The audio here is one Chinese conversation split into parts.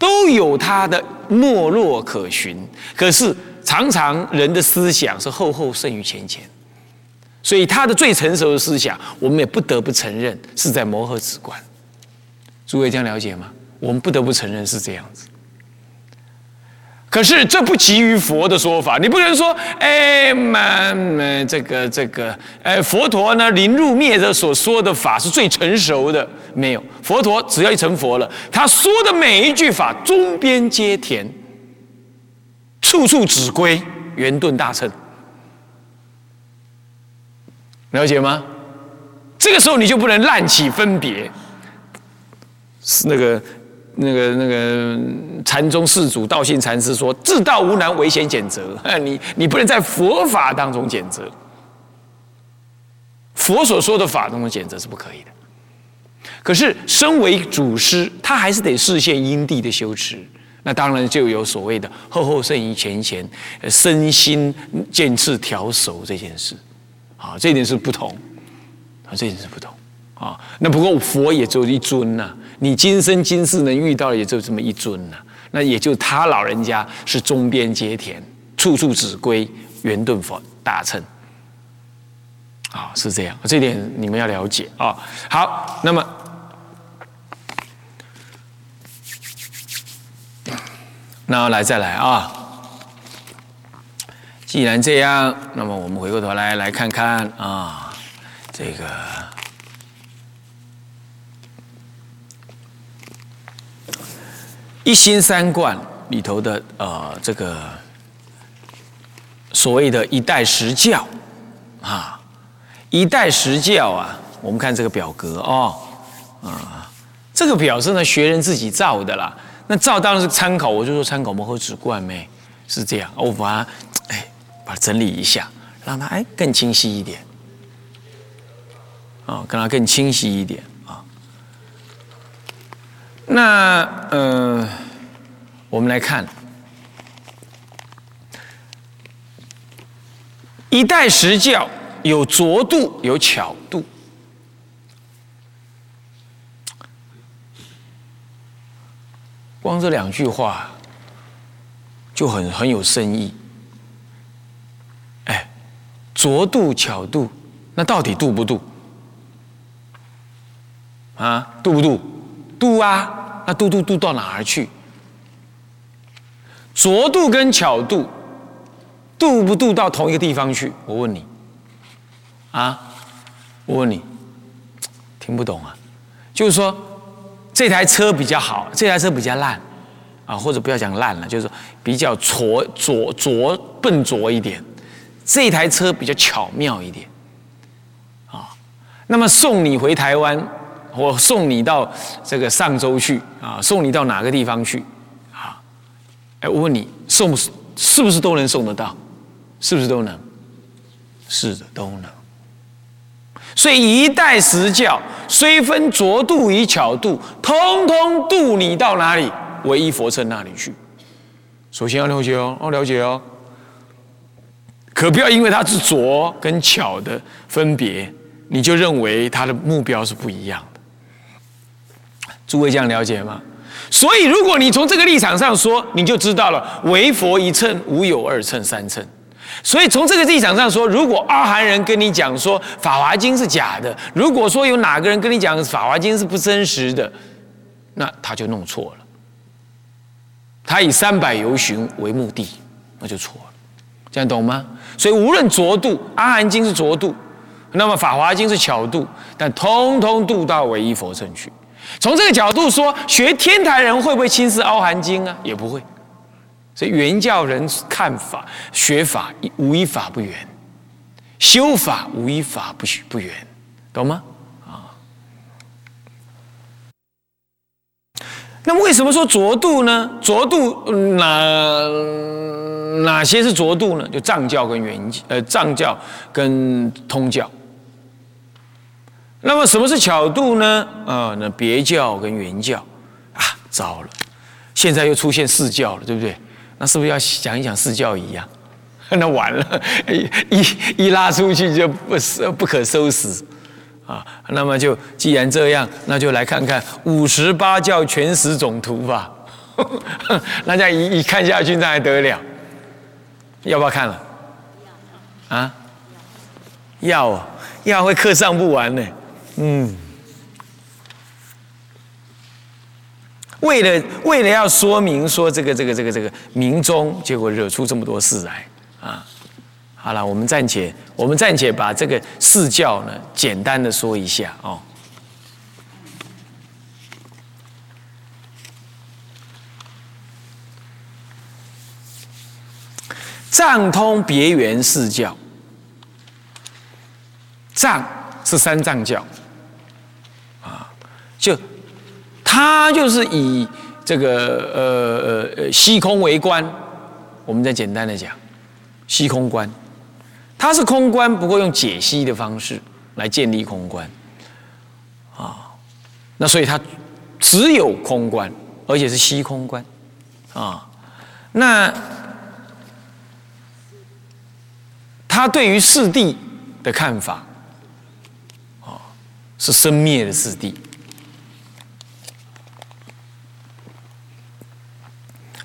都有它的没落可循。可是常常人的思想是后后胜于前前，所以他的最成熟的思想，我们也不得不承认是在磨合直观。诸位这样了解吗？我们不得不承认是这样子。可是这不急于佛的说法，你不能说，哎，嘛，这个这个，哎，佛陀呢，临入灭的所说的法是最成熟的，没有，佛陀只要一成佛了，他说的每一句法，中边皆甜，处处只归圆顿大乘，了解吗？这个时候你就不能滥起分别，是那个。那个那个禅宗四祖道信禅师说：“自道无难，唯嫌拣择。你你不能在佛法当中拣择，佛所说的法当中拣择是不可以的。可是身为祖师，他还是得视现因地的修持。那当然就有所谓的后后胜于前前，身心渐次调熟这件事。啊，这点是不同。啊，这点是不同。啊，那不过佛也只有一尊呐。”你今生今世能遇到的也就这么一尊了，那也就他老人家是中边皆田，处处只归圆顿佛大乘，啊，是这样，这点你们要了解啊。好，那么，那来再来啊。既然这样，那么我们回过头来来看看啊，这个。一心三观里头的呃，这个所谓的一代十教啊，一代十教啊，我们看这个表格哦，啊，这个表是呢学人自己造的啦。那造当然是参考，我就说参考摩诃止观呗，是这样。我把它哎，把它整理一下，让它哎更清晰一点，啊，让它更清晰一点。那呃，我们来看一代十教有拙度有巧度，光这两句话就很很有深意。哎，拙度巧度，那到底度不度？啊，度不度？度啊！那度度度到哪儿去？拙度跟巧度，度不度到同一个地方去？我问你，啊，我问你，听不懂啊？就是说，这台车比较好，这台车比较烂，啊，或者不要讲烂了，就是比较拙拙拙笨拙一点，这台车比较巧妙一点，啊，那么送你回台湾。我送你到这个上周去啊，送你到哪个地方去啊？哎，我问你，送是不是都能送得到？是不是都能？是的，都能。所以一代十教虽分浊度与巧度，通通度你到哪里？唯一佛称那里去。首先要了解哦，要了解哦。可不要因为它是浊跟巧的分别，你就认为它的目标是不一样。诸位这样了解吗？所以，如果你从这个立场上说，你就知道了，唯佛一乘，无有二乘、三乘。所以，从这个立场上说，如果阿含人跟你讲说《法华经》是假的，如果说有哪个人跟你讲《法华经》是不真实的，那他就弄错了。他以三百游巡为目的，那就错了。这样懂吗？所以，无论浊度，《阿含经》是浊度，那么《法华经》是巧度，但通通度到唯一佛乘去。从这个角度说，学天台人会不会轻视《凹含经》啊？也不会。所以原教人看法、学法无一法不圆，修法无一法不不圆，懂吗？啊。那么为什么说浊度呢？浊度哪哪些是浊度呢？就藏教跟原呃藏教跟通教。那么什么是巧度呢？啊，那别教跟原教啊，糟了，现在又出现四教了，对不对？那是不是要讲一讲四教一样？那完了，一一一拉出去就不收不可收拾啊！那么就既然这样，那就来看看五十八教全史总图吧。那这样一一看下去，那还得了？要不要看了？啊？要啊，要会课上不完呢。嗯。为了为了要说明说这个这个这个这个明宗，结果惹出这么多事来啊！好了，我们暂且我们暂且把这个四教呢简单的说一下哦。藏通别圆四教，藏是三藏教，就。他就是以这个呃呃呃虚空为观，我们再简单的讲，虚空观，它是空观，不过用解析的方式来建立空观，啊，那所以它只有空观，而且是虚空观，啊，那他对于四谛的看法，啊，是生灭的四谛。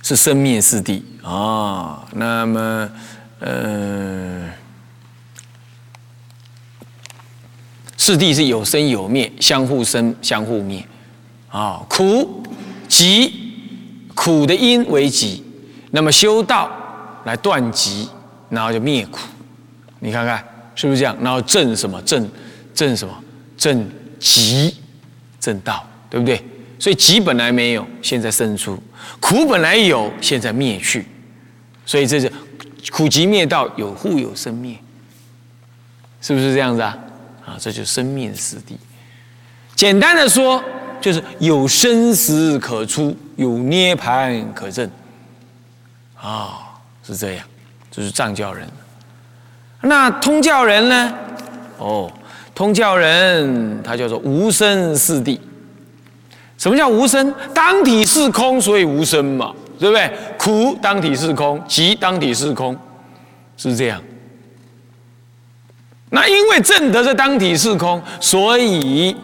是生灭四谛啊，那么，呃，四谛是有生有灭，相互生相互灭啊。苦集苦的因为集，那么修道来断集，然后就灭苦。你看看是不是这样？然后正什么正正什么正集正道，对不对？所以集本来没有，现在生出；苦本来有，现在灭去。所以这是苦集灭道，有互有生灭，是不是这样子啊？啊，这就是生灭的四谛。简单的说，就是有生死可出，有涅盘可证。啊，是这样。这是藏教人。那通教人呢？哦，通教人他叫做无生四谛。什么叫无声？当体是空，所以无声嘛，对不对？苦当体是空，集当体是空，是这样。那因为正得这当体是空，所以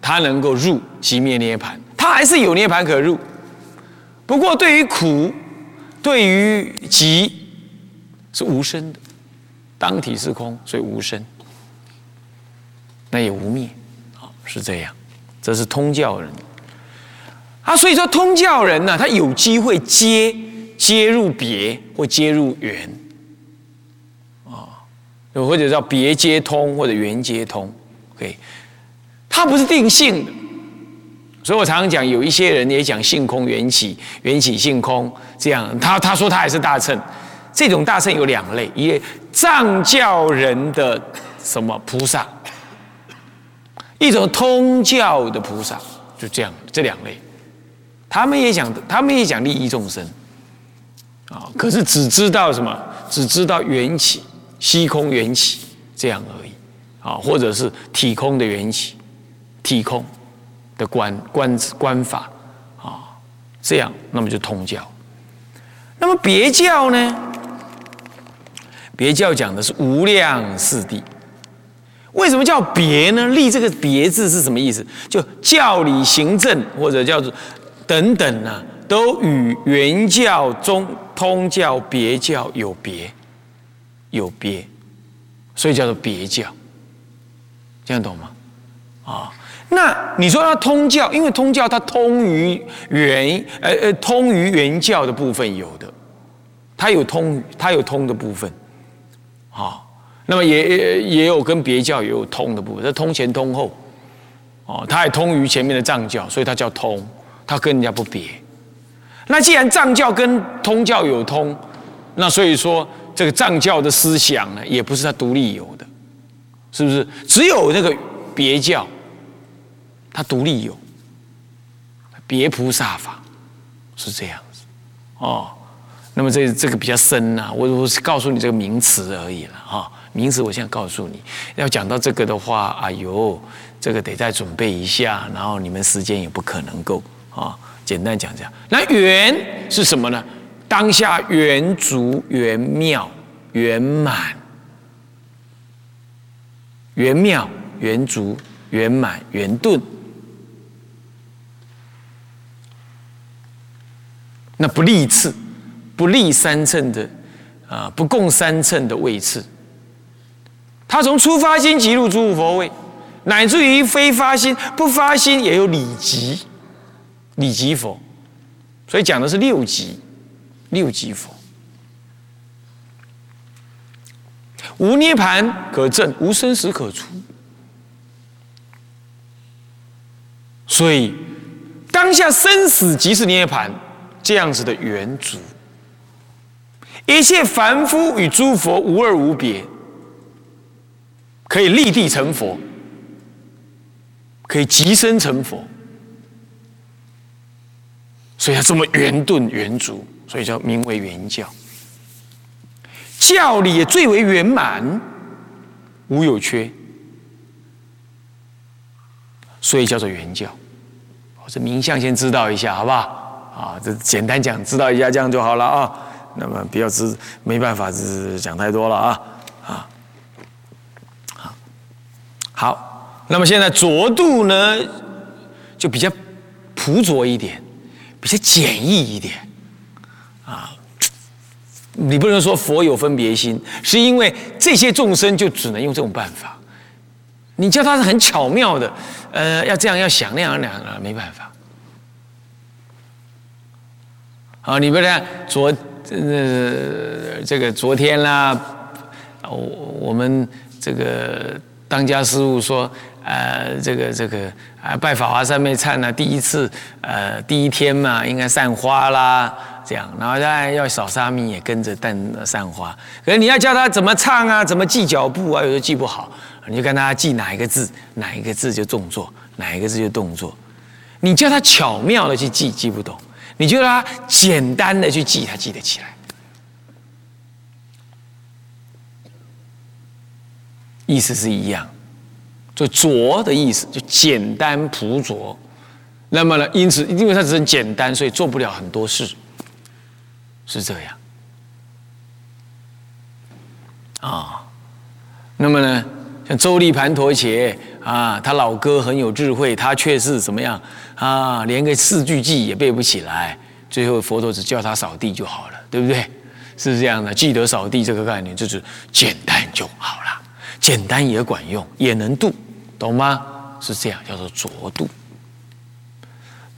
他能够入即灭涅盘，他还是有涅盘可入。不过对于苦，对于集是无声的，当体是空，所以无声，那也无灭，啊，是这样。这是通教人，啊，所以说通教人呢，他有机会接接入别或接入缘，啊，又或者叫别接通或者缘接通，OK，它不是定性的，所以我常常讲，有一些人也讲性空缘起，缘起性空这样，他他说他也是大乘，这种大乘有两类，一藏教人的什么菩萨。一种通教的菩萨就这样，这两类，他们也讲，他们也讲利益众生，啊，可是只知道什么？只知道缘起，虚空缘起这样而已，啊，或者是体空的缘起，体空的观观观法，啊，这样，那么就通教。那么别教呢？别教讲的是无量四谛。为什么叫别呢？立这个别字是什么意思？就教理行政或者叫做等等呢，都与原教中通教别教有别，有别，所以叫做别教。这样懂吗？啊，那你说它通教，因为通教它通于原，呃呃，通于原教的部分有的，它有通，它有通的部分，啊。那么也也也有跟别教也有通的部分，这通前通后，哦，它也通于前面的藏教，所以它叫通，它跟人家不别。那既然藏教跟通教有通，那所以说这个藏教的思想呢，也不是它独立有的，是不是？只有那个别教，它独立有，别菩萨法是这样子，哦。那么这这个比较深呐，我我是告诉你这个名词而已了哈。名词我现在告诉你，要讲到这个的话，哎呦，这个得再准备一下，然后你们时间也不可能够啊。简单讲讲，那圆是什么呢？当下圆足、圆妙、圆满、圆妙、圆足、圆满、圆顿。那不立次，不立三乘的啊，不共三乘的位次。他从初发心即入诸佛位，乃至于非发心、不发心也有理即，理即佛。所以讲的是六级，六级佛。无涅盘可证，无生死可出。所以当下生死即是涅盘，这样子的圆足，一切凡夫与诸佛无二无别。可以立地成佛，可以即身成佛，所以他这么圆顿圆足，所以叫名为圆教。教理也最为圆满，无有缺，所以叫做圆教。这名相先知道一下，好不好？啊，这简单讲，知道一下这样就好了啊。那么不要知，没办法，是讲太多了啊啊。好，那么现在浊度呢，就比较朴拙一点，比较简易一点，啊，你不能说佛有分别心，是因为这些众生就只能用这种办法，你叫他是很巧妙的，呃，要这样要想那样那样啊，没办法。好，你不看昨呃这个昨天啦，我我们这个。当家师傅说：“呃，这个这个啊，拜法华三昧忏呢，第一次呃，第一天嘛，应该散花啦，这样，然后再要扫沙弥也跟着淡散花。可是你要教他怎么唱啊，怎么记脚步啊，有时候记不好，你就跟他记哪一个字，哪一个字就动作，哪一个字就动作。你叫他巧妙的去记，记不懂；你就让他简单的去记，他记得起来。”意思是一样，就拙的意思，就简单朴拙。那么呢，因此，因为它只是简单，所以做不了很多事，是这样。啊，那么呢，像周利盘陀伽啊，他老哥很有智慧，他却是怎么样啊？连个四句偈也背不起来，最后佛陀只叫他扫地就好了，对不对？是这样的，记得扫地这个概念，就是简单就好。简单也管用，也能度，懂吗？是这样，叫做浊度。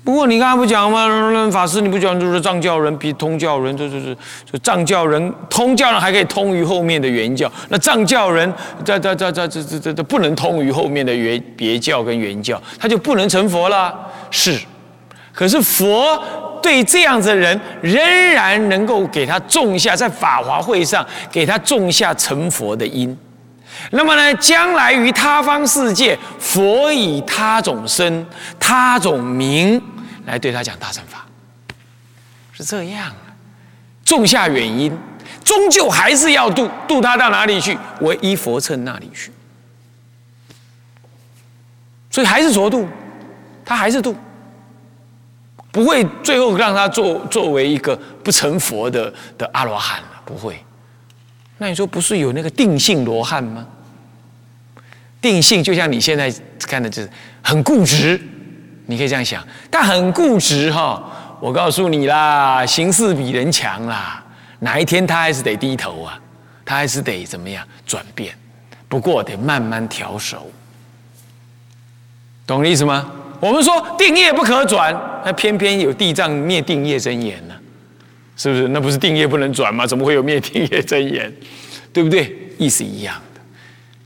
不过你刚才不讲吗？法师，你不讲就是藏教人比通教人，这就是就藏教人、通教人还可以通于后面的原教，那藏教人在在在在这这这这不能通于后面的原别教跟原教，他就不能成佛了。是，可是佛对这样子的人，仍然能够给他种下在法华会上给他种下成佛的因。那么呢，将来于他方世界，佛以他种身、他种名来对他讲大乘法，是这样啊。种下原因，终究还是要度度他到哪里去？唯一佛乘那里去。所以还是着度，他还是度，不会最后让他作作为一个不成佛的的阿罗汉了，不会。那你说不是有那个定性罗汉吗？定性就像你现在看的，就是很固执，你可以这样想。但很固执哈，我告诉你啦，形势比人强啦，哪一天他还是得低头啊，他还是得怎么样转变？不过得慢慢调熟，懂我意思吗？我们说定业不可转，那偏偏有地藏灭定业真言呢。是不是？那不是定业不能转吗？怎么会有灭定业真言？对不对？意思一样的。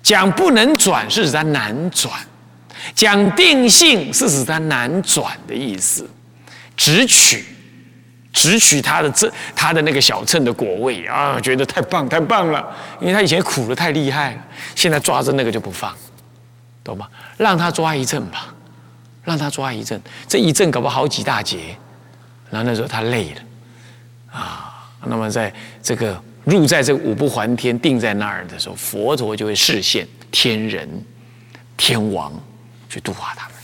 讲不能转是指它难转，讲定性是指它难转的意思。只取，只取他的这他的那个小秤的果位啊，觉得太棒太棒了，因为他以前苦的太厉害了，现在抓着那个就不放，懂吗？让他抓一阵吧，让他抓一阵，这一阵搞不好几大劫，然后那时候他累了。啊，那么在这个入在这个五不还天定在那儿的时候，佛陀就会示现天人、天王去度化他们，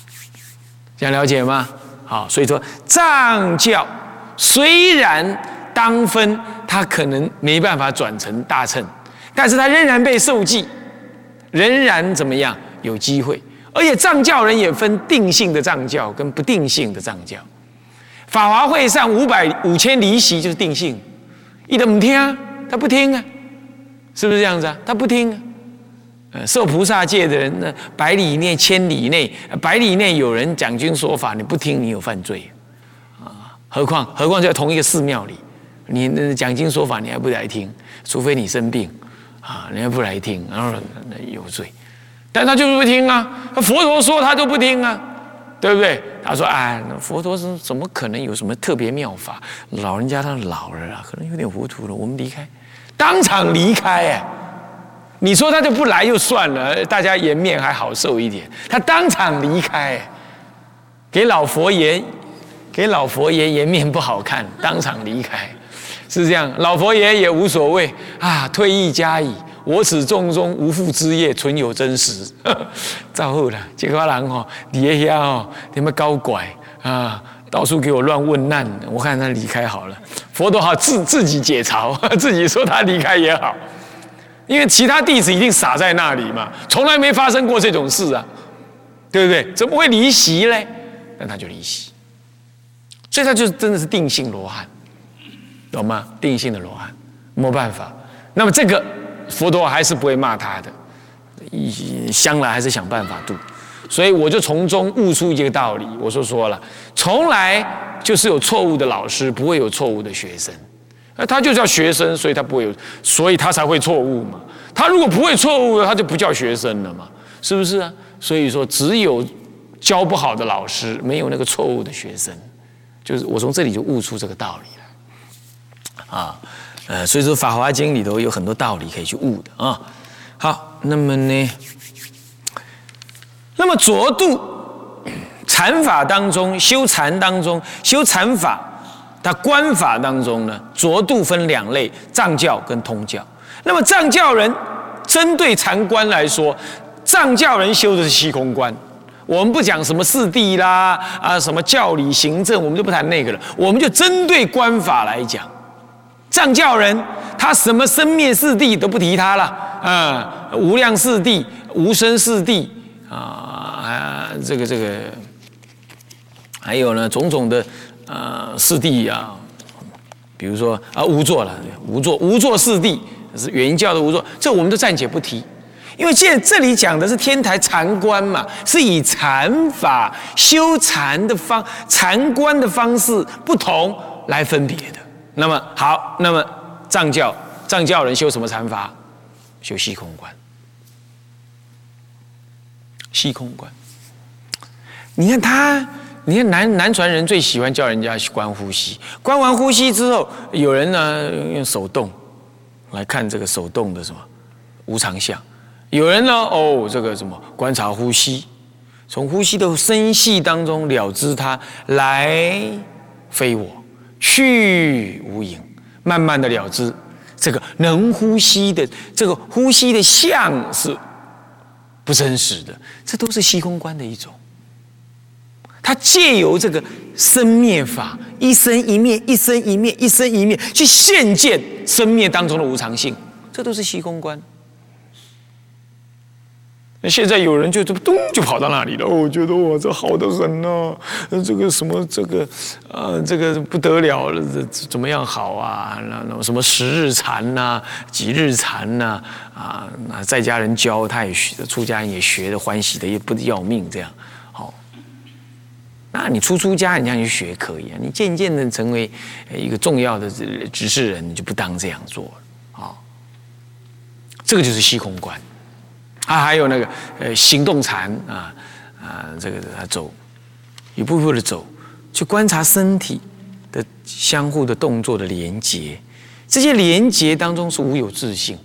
这样了解吗？好，所以说藏教虽然当分他可能没办法转成大乘，但是他仍然被受记，仍然怎么样有机会，而且藏教人也分定性的藏教跟不定性的藏教。法华会上五百五千离席就是定性，一的不听啊，他不听啊，是不是这样子啊？他不听啊。呃，受菩萨戒的人，那百里内、千里内，百里内有人讲经说法，你不听，你有犯罪啊。何况何况在同一个寺庙里，你那讲经说法，你还不来听，除非你生病啊，你还不来听，然后那有罪。但他就是不听啊，佛陀说他都不听啊，对不对？他说：“哎，佛陀是怎么可能有什么特别妙法？老人家他老了啊，可能有点糊涂了。我们离开，当场离开哎。你说他就不来就算了，大家颜面还好受一点。他当场离开，给老佛爷，给老佛爷颜面不好看，当场离开，是这样。老佛爷也无所谓啊，退役加矣。”我此众中无父之业，存有真实。造后了，这个人哦，底下哦，你们高拐啊，到处给我乱问难。我看他离开好了，佛陀好自自己解嘲，自己说他离开也好，因为其他弟子一定傻在那里嘛，从来没发生过这种事啊，对不对？怎么会离席嘞？那他就离席，所以他就真的是定性罗汉，懂吗？定性的罗汉，没办法。那么这个。佛陀还是不会骂他的，将来还是想办法度，所以我就从中悟出一个道理。我说说了，从来就是有错误的老师，不会有错误的学生。那他就叫学生，所以他不会有，所以他才会错误嘛。他如果不会错误，他就不叫学生了嘛，是不是啊？所以说，只有教不好的老师，没有那个错误的学生，就是我从这里就悟出这个道理来啊。呃，所以说《法华经》里头有很多道理可以去悟的啊。好，那么呢，那么浊度禅法当中修禅当中修禅法，它观法当中呢，浊度分两类：藏教跟通教。那么藏教人针对禅观来说，藏教人修的是虚空观。我们不讲什么四谛啦，啊，什么教理行政，我们就不谈那个了。我们就针对观法来讲。藏教人，他什么生灭四谛都不提他了，啊，无量四谛、无生四谛啊，这个这个，还有呢，种种的呃四谛啊，比如说啊无作了，无作无作四谛是原教的无作，这我们都暂且不提，因为现这里讲的是天台禅观嘛，是以禅法修禅的方禅观的方式不同来分别的。那么好，那么藏教藏教人修什么禅法？修虚空观。虚空观，你看他，你看南南传人最喜欢叫人家观呼吸，观完呼吸之后，有人呢用手动来看这个手动的什么无常相，有人呢哦这个什么观察呼吸，从呼吸的声息当中了知它来非我。去无影，慢慢的了之，这个能呼吸的这个呼吸的相是不真实的，这都是虚空观的一种。他借由这个生灭法，一生一灭，一生一灭，一生一灭，去现见生灭当中的无常性，这都是虚空观。那现在有人就这么咚就跑到那里了，我觉得我这好的很呢，这个什么这个，呃，这个不得了了，这怎么样好啊？那那什么十日禅呐，几日禅呐，啊，那在家人教他也学，出家人也学的欢喜的也不要命这样，好。那你出出家，你这样去学可以啊，你渐渐的成为一个重要的执事人，你就不当这样做了啊。这个就是虚空观。他还有那个呃行动禅啊啊，这个走一步步的走，去观察身体的相互的动作的连接，这些连接当中是无有自性。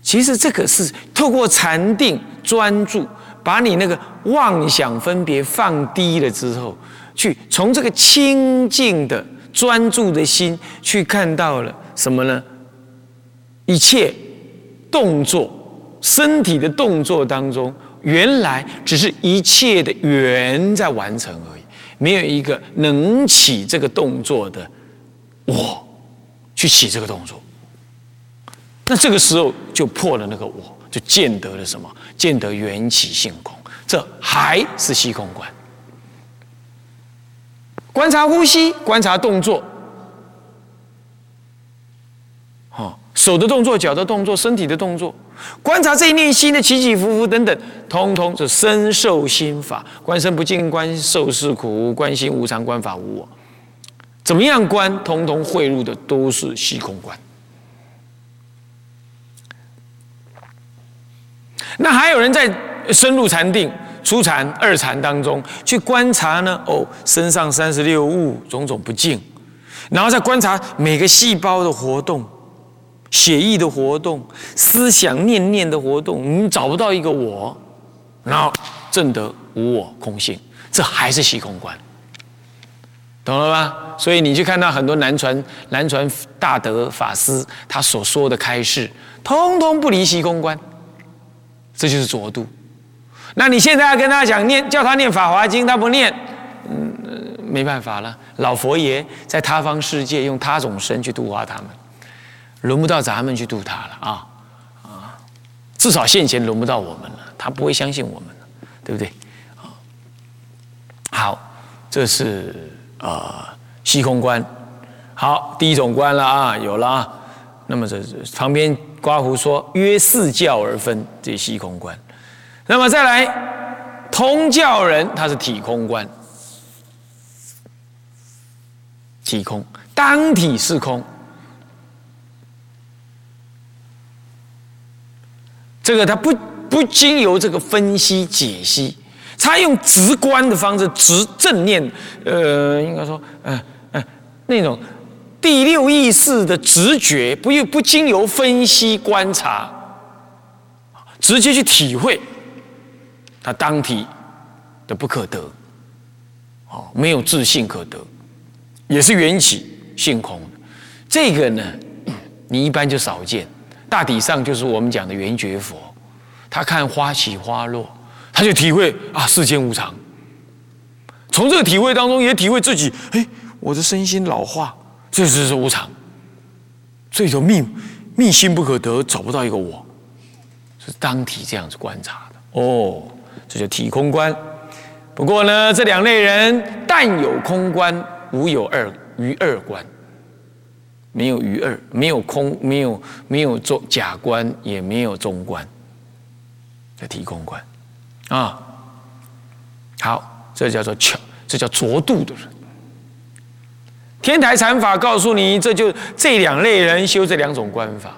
其实这个是透过禅定专注，把你那个妄想分别放低了之后，去从这个清净的专注的心去看到了什么呢？一切动作。身体的动作当中，原来只是一切的缘在完成而已，没有一个能起这个动作的我去起这个动作。那这个时候就破了那个我，就见得了什么？见得缘起性空，这还是虚空观。观察呼吸，观察动作，哦，手的动作、脚的动作、身体的动作，观察这一念心的起起伏伏等等，通通是身受心法。观身不净，观受是苦；观心无常，观法无我。怎么样观？通通汇入的都是虚空观。那还有人在深入禅定。初禅、二禅当中去观察呢，哦，身上三十六物种种不净，然后再观察每个细胞的活动、血液的活动、思想念念的活动，你找不到一个我，然后证得无我空性，这还是虚空观，懂了吧？所以你去看到很多南传南传大德法师他所说的开示，通通不离虚空观，这就是浊度。那你现在要跟他讲念，叫他念《法华经》，他不念，嗯，没办法了。老佛爷在他方世界用他种身去度化他们，轮不到咱们去度他了啊啊！至少现前轮不到我们了，他不会相信我们了，对不对？啊，好，这是呃虚空观。好，第一种观了啊，有了啊。那么这旁边刮胡说约四教而分，这虚空观。那么再来，通教人他是体空观，体空当体是空，这个他不不经由这个分析解析，他用直观的方式直正念，呃，应该说，嗯嗯，那种第六意识的直觉，不用不经由分析观察，直接去体会。他当体的不可得，哦，没有自信可得，也是缘起性空。这个呢，你一般就少见。大体上就是我们讲的圆觉佛，他看花起花落，他就体会啊世间无常。从这个体会当中，也体会自己，哎，我的身心老化，这就是无常。所以说命命心不可得，找不到一个我，是当体这样子观察的哦。这就体空观。不过呢，这两类人但有空观，无有二于二观，没有余二，没有空，没有没有做假观，也没有中观，叫体空观啊。好，这叫做巧，这叫浊度的人。天台禅法告诉你，这就这两类人修这两种观法。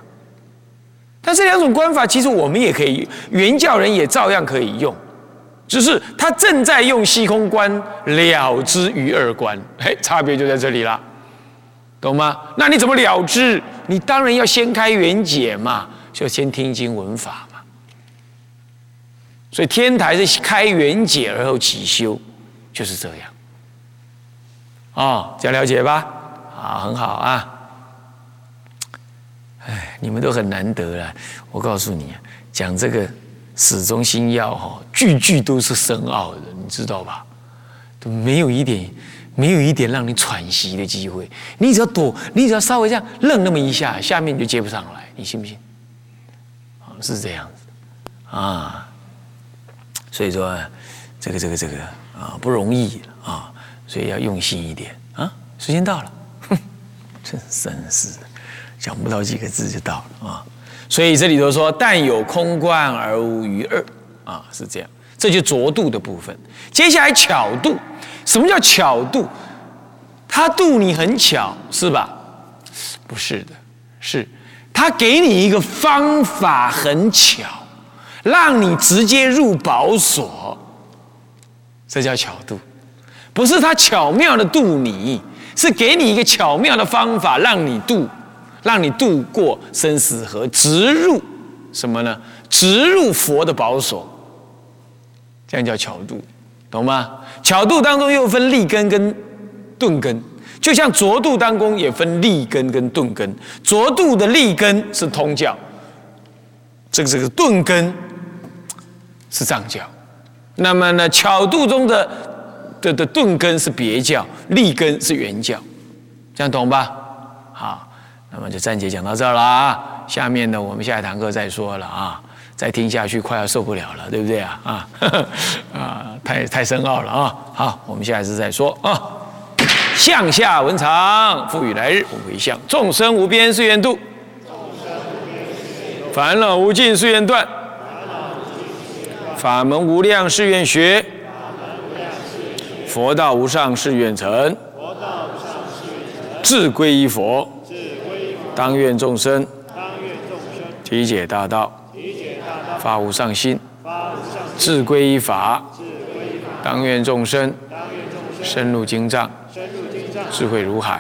但这两种观法，其实我们也可以，原教人也照样可以用。只是他正在用虚空观了知于二观，嘿，差别就在这里了，懂吗？那你怎么了之？你当然要先开圆解嘛，就先听经闻法嘛。所以天台是开圆解而后起修，就是这样。哦，这样了解吧？啊，很好啊。哎，你们都很难得了。我告诉你，讲这个。始终心要哈，句句都是深奥的，你知道吧？都没有一点，没有一点让你喘息的机会。你只要躲，你只要稍微这样愣那么一下，下面就接不上来，你信不信？是这样子啊。所以说，这个这个这个啊，不容易啊，所以要用心一点啊。时间到了，哼，真真是的，讲不到几个字就到了啊。所以这里头说，但有空观而无余二，啊，是这样，这就浊度的部分。接下来巧度，什么叫巧度？他度你很巧，是吧？不是的，是他给你一个方法很巧，让你直接入宝所，这叫巧度。不是他巧妙的度你，是给你一个巧妙的方法让你度。让你度过生死河，直入什么呢？直入佛的宝所，这样叫巧度，懂吗？巧度当中又分立根跟顿根，就像浊度当中也分立根跟顿根。浊度的立根是通教，这个这个顿根是藏教。那么呢，巧度中的的的顿根是别教，立根是原教，这样懂吧？好。那么就暂且讲到这儿了啊，下面呢我们下一堂课再说了啊，再听下去快要受不了了，对不对啊？啊，啊，太太深奥了啊，好，我们下一次再说啊。向下文长，赋予来日无回向。众生无边誓愿度，烦恼无尽誓愿断，法门无量誓愿学，佛道无上誓愿成。志归依佛，当愿众生体解大道，发无上心；志归依法，当愿众生深入经藏，智慧如海；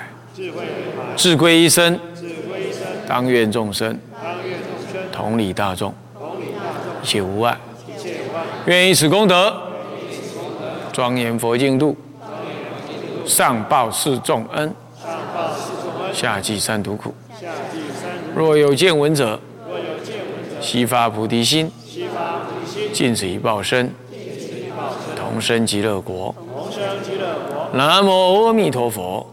志归一生，当愿众生同理大众，一切无碍。愿以此功德，庄严佛净土，上报四重恩。下济三途苦。若有见闻者，悉发菩提心，尽此一报身，同生极乐国。南无阿弥陀佛。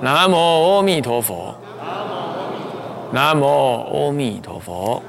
南无阿弥陀佛。南无阿弥陀佛。